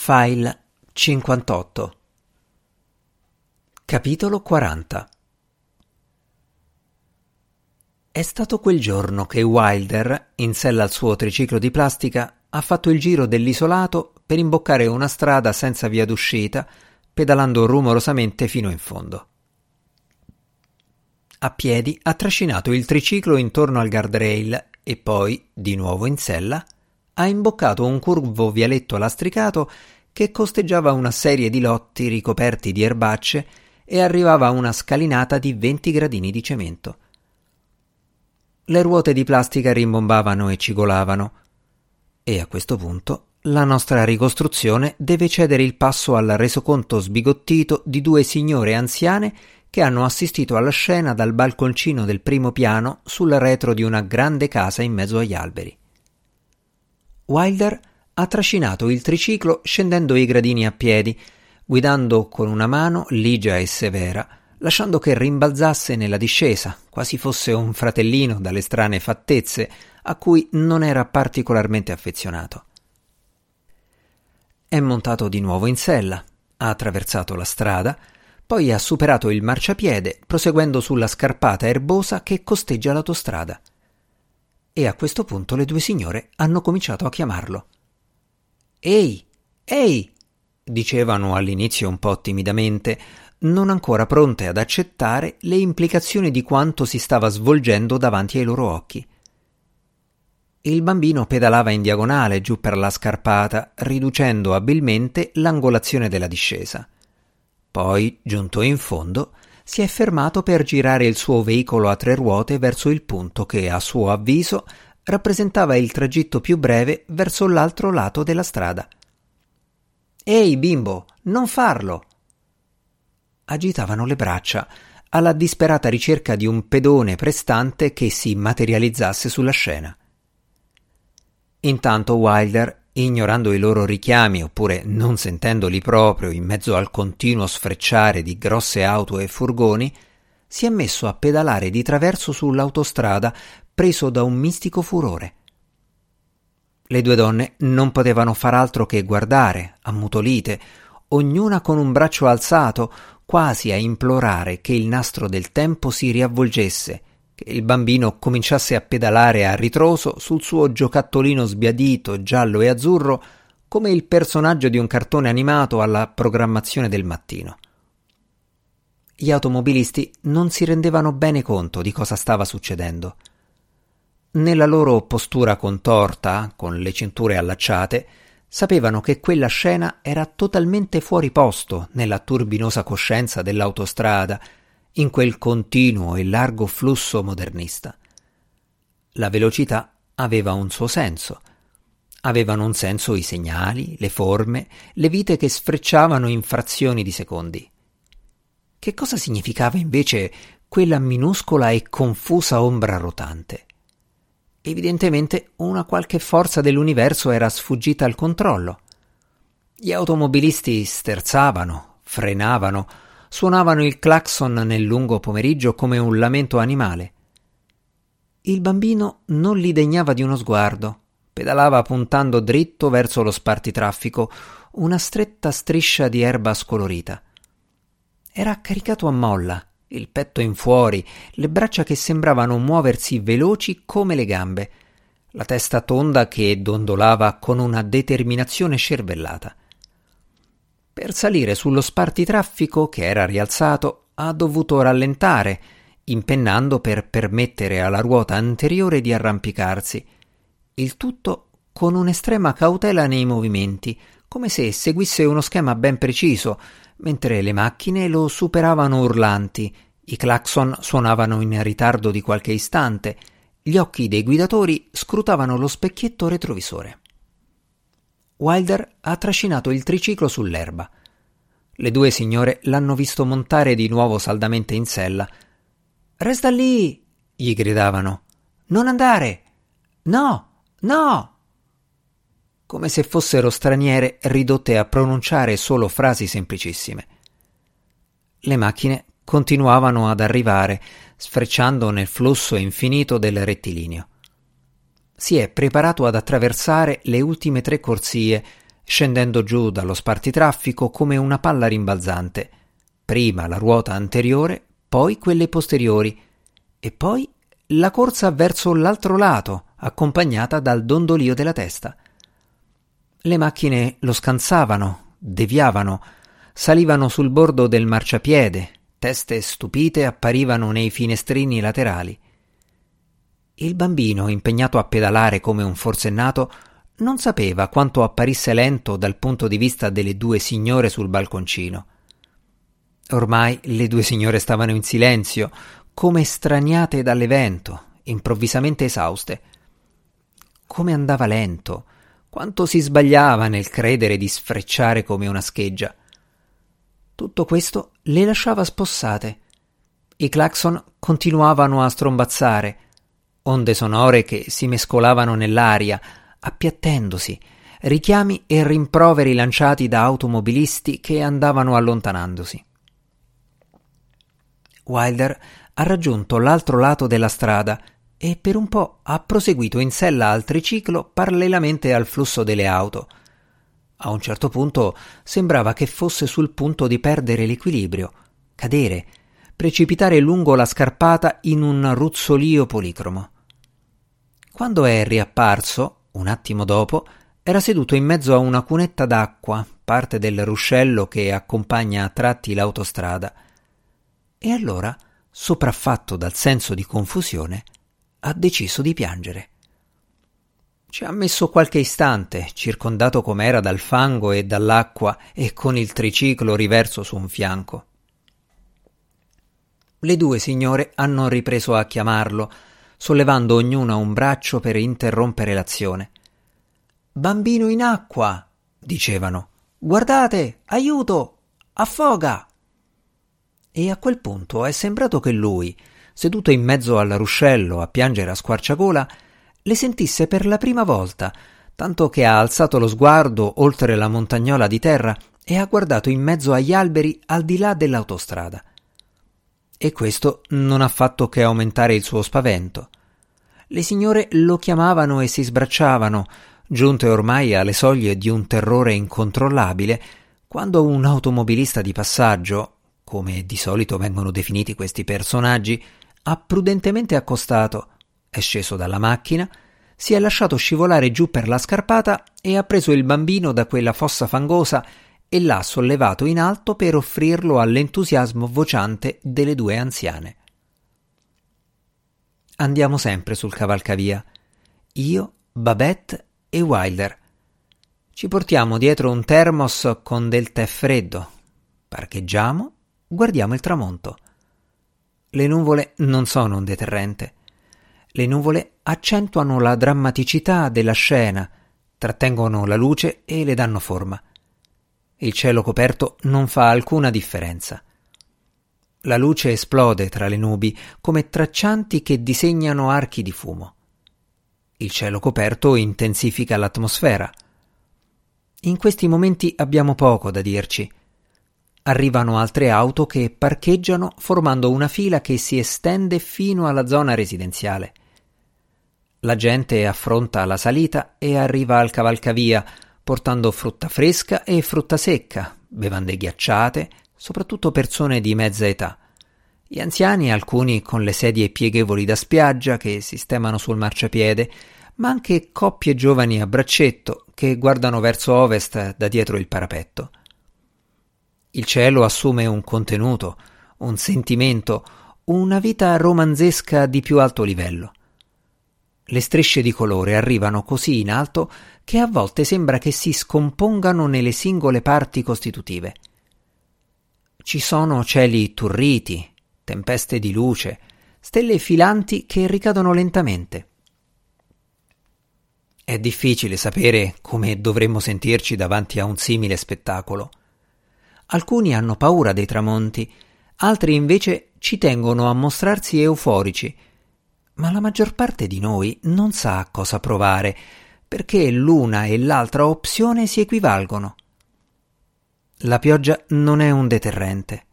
File 58 Capitolo 40 È stato quel giorno che Wilder, in sella al suo triciclo di plastica, ha fatto il giro dell'isolato per imboccare una strada senza via d'uscita, pedalando rumorosamente fino in fondo. A piedi ha trascinato il triciclo intorno al guardrail e poi, di nuovo in sella, ha imboccato un curvo vialetto lastricato che costeggiava una serie di lotti ricoperti di erbacce e arrivava a una scalinata di 20 gradini di cemento. Le ruote di plastica rimbombavano e cigolavano. E a questo punto la nostra ricostruzione deve cedere il passo al resoconto sbigottito di due signore anziane che hanno assistito alla scena dal balconcino del primo piano sul retro di una grande casa in mezzo agli alberi. Wilder ha trascinato il triciclo scendendo i gradini a piedi, guidando con una mano ligia e severa, lasciando che rimbalzasse nella discesa, quasi fosse un fratellino dalle strane fattezze a cui non era particolarmente affezionato. È montato di nuovo in sella, ha attraversato la strada, poi ha superato il marciapiede, proseguendo sulla scarpata erbosa che costeggia l'autostrada e a questo punto le due signore hanno cominciato a chiamarlo. Ehi, ehi, dicevano all'inizio un po' timidamente, non ancora pronte ad accettare le implicazioni di quanto si stava svolgendo davanti ai loro occhi. Il bambino pedalava in diagonale giù per la scarpata, riducendo abilmente l'angolazione della discesa. Poi, giunto in fondo, si è fermato per girare il suo veicolo a tre ruote verso il punto che, a suo avviso, rappresentava il tragitto più breve verso l'altro lato della strada. Ehi, bimbo, non farlo! Agitavano le braccia, alla disperata ricerca di un pedone prestante che si materializzasse sulla scena. Intanto Wilder ignorando i loro richiami oppure non sentendoli proprio in mezzo al continuo sfrecciare di grosse auto e furgoni, si è messo a pedalare di traverso sull'autostrada preso da un mistico furore. Le due donne non potevano far altro che guardare, ammutolite, ognuna con un braccio alzato, quasi a implorare che il nastro del tempo si riavvolgesse che il bambino cominciasse a pedalare a ritroso sul suo giocattolino sbiadito, giallo e azzurro, come il personaggio di un cartone animato alla programmazione del mattino. Gli automobilisti non si rendevano bene conto di cosa stava succedendo. Nella loro postura contorta, con le cinture allacciate, sapevano che quella scena era totalmente fuori posto nella turbinosa coscienza dell'autostrada in quel continuo e largo flusso modernista. La velocità aveva un suo senso. Avevano un senso i segnali, le forme, le vite che sfrecciavano in frazioni di secondi. Che cosa significava invece quella minuscola e confusa ombra rotante? Evidentemente una qualche forza dell'universo era sfuggita al controllo. Gli automobilisti sterzavano, frenavano, suonavano il clacson nel lungo pomeriggio come un lamento animale. Il bambino non li degnava di uno sguardo, pedalava puntando dritto verso lo spartitraffico, una stretta striscia di erba scolorita. Era caricato a molla, il petto in fuori, le braccia che sembravano muoversi veloci come le gambe, la testa tonda che dondolava con una determinazione scervellata. Per salire sullo spartitraffico che era rialzato, ha dovuto rallentare, impennando per permettere alla ruota anteriore di arrampicarsi. Il tutto con un'estrema cautela nei movimenti, come se seguisse uno schema ben preciso, mentre le macchine lo superavano urlanti, i clacson suonavano in ritardo di qualche istante, gli occhi dei guidatori scrutavano lo specchietto retrovisore. Wilder ha trascinato il triciclo sull'erba. Le due signore l'hanno visto montare di nuovo saldamente in sella. Resta lì! gli gridavano. Non andare! No! No! Come se fossero straniere ridotte a pronunciare solo frasi semplicissime. Le macchine continuavano ad arrivare, sfrecciando nel flusso infinito del rettilineo si è preparato ad attraversare le ultime tre corsie, scendendo giù dallo spartitraffico come una palla rimbalzante, prima la ruota anteriore, poi quelle posteriori, e poi la corsa verso l'altro lato, accompagnata dal dondolio della testa. Le macchine lo scansavano, deviavano, salivano sul bordo del marciapiede, teste stupite apparivano nei finestrini laterali. Il bambino, impegnato a pedalare come un forsennato, non sapeva quanto apparisse lento dal punto di vista delle due signore sul balconcino. Ormai le due signore stavano in silenzio, come straniate dall'evento, improvvisamente esauste. Come andava lento, quanto si sbagliava nel credere di sfrecciare come una scheggia. Tutto questo le lasciava spossate. I clacson continuavano a strombazzare, onde sonore che si mescolavano nell'aria, appiattendosi, richiami e rimproveri lanciati da automobilisti che andavano allontanandosi. Wilder ha raggiunto l'altro lato della strada e per un po' ha proseguito in sella al triciclo parallelamente al flusso delle auto. A un certo punto sembrava che fosse sul punto di perdere l'equilibrio, cadere, precipitare lungo la scarpata in un ruzzolio policromo. Quando è riapparso, un attimo dopo, era seduto in mezzo a una cunetta d'acqua, parte del ruscello che accompagna a tratti l'autostrada. E allora sopraffatto dal senso di confusione, ha deciso di piangere. Ci ha messo qualche istante, circondato com'era dal fango e dall'acqua e con il triciclo riverso su un fianco. Le due signore hanno ripreso a chiamarlo, sollevando ognuna un braccio per interrompere l'azione. Bambino in acqua, dicevano. Guardate, aiuto, affoga e a quel punto è sembrato che lui, seduto in mezzo al ruscello a piangere a squarciagola, le sentisse per la prima volta, tanto che ha alzato lo sguardo oltre la montagnola di terra e ha guardato in mezzo agli alberi al di là dell'autostrada. E questo non ha fatto che aumentare il suo spavento. Le signore lo chiamavano e si sbracciavano, giunte ormai alle soglie di un terrore incontrollabile, quando un automobilista di passaggio, come di solito vengono definiti questi personaggi, ha prudentemente accostato, è sceso dalla macchina, si è lasciato scivolare giù per la scarpata e ha preso il bambino da quella fossa fangosa e l'ha sollevato in alto per offrirlo all'entusiasmo vociante delle due anziane. Andiamo sempre sul cavalcavia. Io, Babette e Wilder. Ci portiamo dietro un termos con del tè freddo. Parcheggiamo Guardiamo il tramonto. Le nuvole non sono un deterrente. Le nuvole accentuano la drammaticità della scena, trattengono la luce e le danno forma. Il cielo coperto non fa alcuna differenza. La luce esplode tra le nubi come traccianti che disegnano archi di fumo. Il cielo coperto intensifica l'atmosfera. In questi momenti abbiamo poco da dirci. Arrivano altre auto che parcheggiano formando una fila che si estende fino alla zona residenziale. La gente affronta la salita e arriva al cavalcavia portando frutta fresca e frutta secca, bevande ghiacciate, soprattutto persone di mezza età. Gli anziani, alcuni con le sedie pieghevoli da spiaggia che sistemano sul marciapiede, ma anche coppie giovani a braccetto che guardano verso ovest da dietro il parapetto. Il cielo assume un contenuto, un sentimento, una vita romanzesca di più alto livello. Le strisce di colore arrivano così in alto che a volte sembra che si scompongano nelle singole parti costitutive. Ci sono cieli turriti, tempeste di luce, stelle filanti che ricadono lentamente. È difficile sapere come dovremmo sentirci davanti a un simile spettacolo. Alcuni hanno paura dei tramonti, altri invece ci tengono a mostrarsi euforici. Ma la maggior parte di noi non sa cosa provare, perché l'una e l'altra opzione si equivalgono. La pioggia non è un deterrente.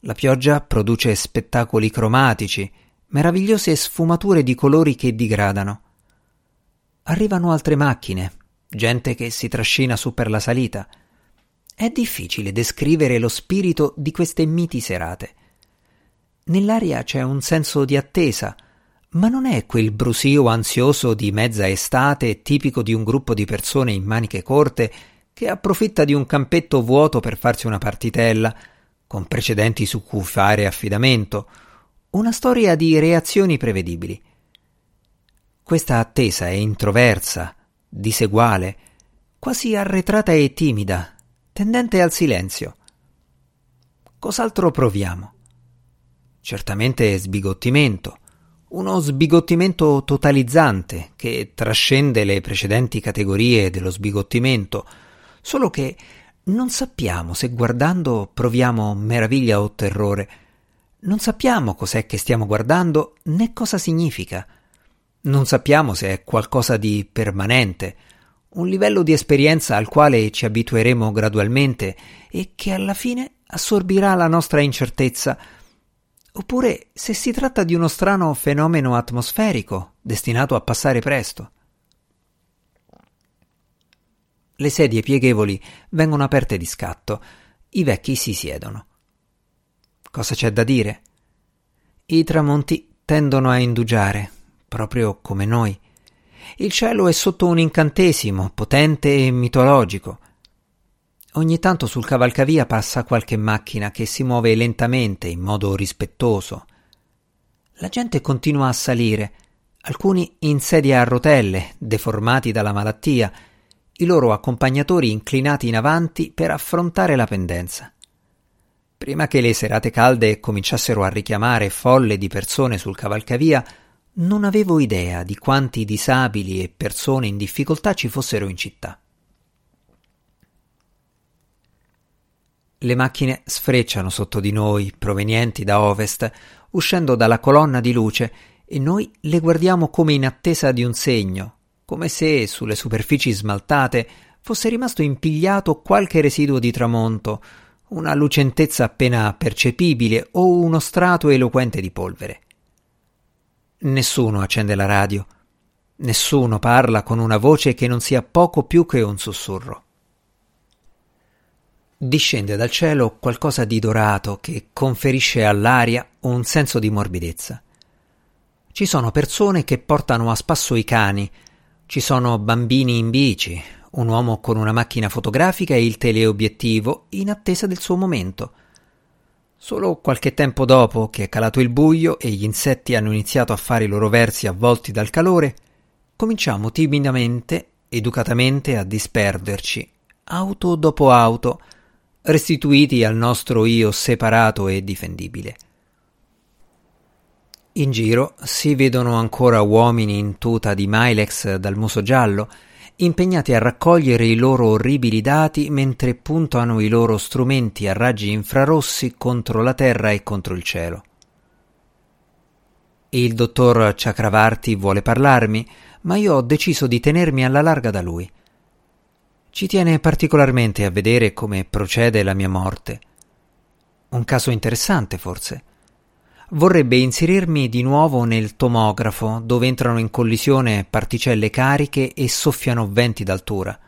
La pioggia produce spettacoli cromatici, meravigliose sfumature di colori che digradano. Arrivano altre macchine, gente che si trascina su per la salita. È difficile descrivere lo spirito di queste miti serate. Nell'aria c'è un senso di attesa, ma non è quel brusio ansioso di mezza estate tipico di un gruppo di persone in maniche corte che approfitta di un campetto vuoto per farsi una partitella, con precedenti su cui fare affidamento, una storia di reazioni prevedibili. Questa attesa è introversa, diseguale, quasi arretrata e timida, tendente al silenzio. Cos'altro proviamo? Certamente sbigottimento, uno sbigottimento totalizzante che trascende le precedenti categorie dello sbigottimento, solo che non sappiamo se guardando proviamo meraviglia o terrore. Non sappiamo cos'è che stiamo guardando né cosa significa. Non sappiamo se è qualcosa di permanente, un livello di esperienza al quale ci abitueremo gradualmente e che alla fine assorbirà la nostra incertezza, oppure se si tratta di uno strano fenomeno atmosferico destinato a passare presto. Le sedie pieghevoli vengono aperte di scatto, i vecchi si siedono. Cosa c'è da dire? I tramonti tendono a indugiare, proprio come noi. Il cielo è sotto un incantesimo, potente e mitologico. Ogni tanto sul cavalcavia passa qualche macchina che si muove lentamente, in modo rispettoso. La gente continua a salire, alcuni in sedia a rotelle, deformati dalla malattia, i loro accompagnatori inclinati in avanti per affrontare la pendenza. Prima che le serate calde cominciassero a richiamare folle di persone sul cavalcavia, non avevo idea di quanti disabili e persone in difficoltà ci fossero in città. Le macchine sfrecciano sotto di noi, provenienti da ovest, uscendo dalla colonna di luce, e noi le guardiamo come in attesa di un segno, come se sulle superfici smaltate fosse rimasto impigliato qualche residuo di tramonto, una lucentezza appena percepibile o uno strato eloquente di polvere. Nessuno accende la radio. Nessuno parla con una voce che non sia poco più che un sussurro. Discende dal cielo qualcosa di dorato che conferisce all'aria un senso di morbidezza. Ci sono persone che portano a spasso i cani, ci sono bambini in bici, un uomo con una macchina fotografica e il teleobiettivo in attesa del suo momento. Solo qualche tempo dopo che è calato il buio e gli insetti hanno iniziato a fare i loro versi avvolti dal calore, cominciamo timidamente, educatamente a disperderci, auto dopo auto, restituiti al nostro io separato e difendibile. In giro si vedono ancora uomini in tuta di Milex dal muso giallo impegnati a raccogliere i loro orribili dati mentre puntano i loro strumenti a raggi infrarossi contro la terra e contro il cielo. Il dottor Chakravarti vuole parlarmi, ma io ho deciso di tenermi alla larga da lui. Ci tiene particolarmente a vedere come procede la mia morte. Un caso interessante, forse vorrebbe inserirmi di nuovo nel tomografo dove entrano in collisione particelle cariche e soffiano venti d'altura.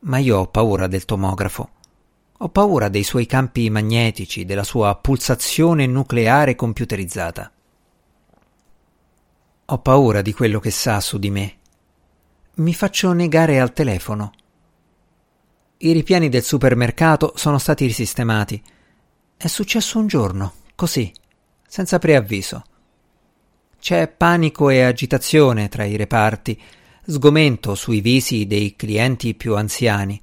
Ma io ho paura del tomografo. Ho paura dei suoi campi magnetici, della sua pulsazione nucleare computerizzata. Ho paura di quello che sa su di me. Mi faccio negare al telefono. I ripiani del supermercato sono stati risistemati. È successo un giorno, così, senza preavviso. C'è panico e agitazione tra i reparti, sgomento sui visi dei clienti più anziani.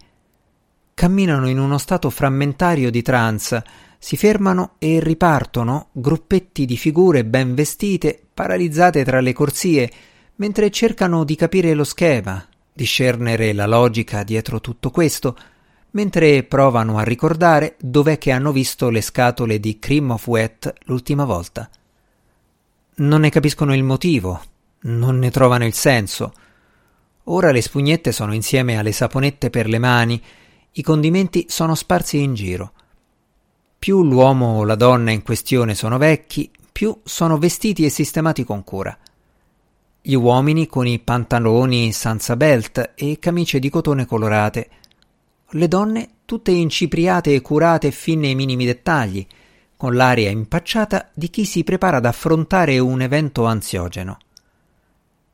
Camminano in uno stato frammentario di trance, si fermano e ripartono gruppetti di figure ben vestite, paralizzate tra le corsie, mentre cercano di capire lo schema, discernere la logica dietro tutto questo, mentre provano a ricordare dov'è che hanno visto le scatole di Cream of Wet l'ultima volta. Non ne capiscono il motivo, non ne trovano il senso. Ora le spugnette sono insieme alle saponette per le mani, i condimenti sono sparsi in giro. Più l'uomo o la donna in questione sono vecchi, più sono vestiti e sistemati con cura. Gli uomini con i pantaloni senza belt e camicie di cotone colorate, le donne tutte incipriate e curate fin nei minimi dettagli, con l'aria impacciata di chi si prepara ad affrontare un evento ansiogeno.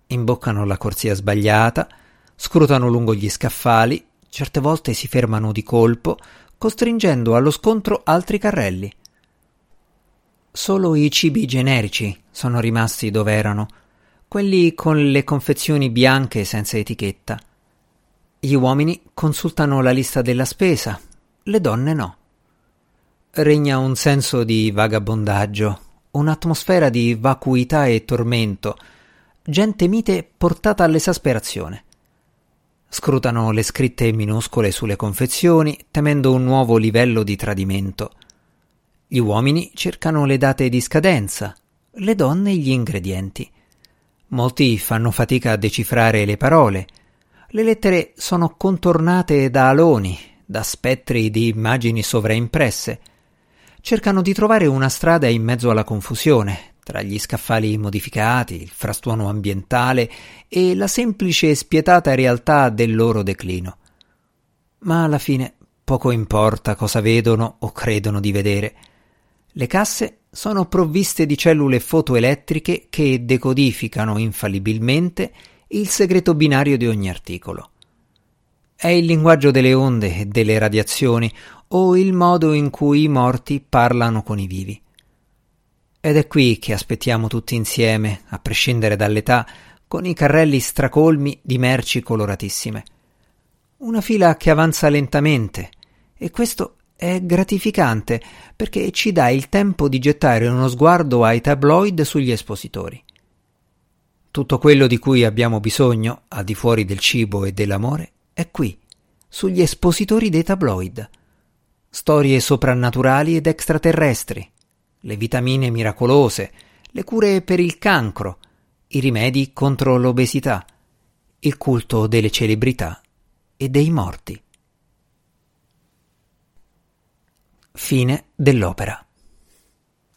Imboccano la corsia sbagliata, scrutano lungo gli scaffali, certe volte si fermano di colpo, costringendo allo scontro altri carrelli. Solo i cibi generici sono rimasti dove erano, quelli con le confezioni bianche senza etichetta. Gli uomini consultano la lista della spesa, le donne no. Regna un senso di vagabondaggio, un'atmosfera di vacuità e tormento, gente mite portata all'esasperazione. Scrutano le scritte minuscole sulle confezioni, temendo un nuovo livello di tradimento. Gli uomini cercano le date di scadenza, le donne gli ingredienti. Molti fanno fatica a decifrare le parole. Le lettere sono contornate da aloni, da spettri di immagini sovraimpresse. Cercano di trovare una strada in mezzo alla confusione, tra gli scaffali modificati, il frastuono ambientale e la semplice e spietata realtà del loro declino. Ma alla fine poco importa cosa vedono o credono di vedere. Le casse sono provviste di cellule fotoelettriche che decodificano infallibilmente il segreto binario di ogni articolo. È il linguaggio delle onde e delle radiazioni o il modo in cui i morti parlano con i vivi. Ed è qui che aspettiamo tutti insieme, a prescindere dall'età, con i carrelli stracolmi di merci coloratissime. Una fila che avanza lentamente, e questo è gratificante perché ci dà il tempo di gettare uno sguardo ai tabloid sugli espositori. Tutto quello di cui abbiamo bisogno, al di fuori del cibo e dell'amore, è qui, sugli espositori dei tabloid. Storie soprannaturali ed extraterrestri, le vitamine miracolose, le cure per il cancro, i rimedi contro l'obesità, il culto delle celebrità e dei morti. Fine dell'opera.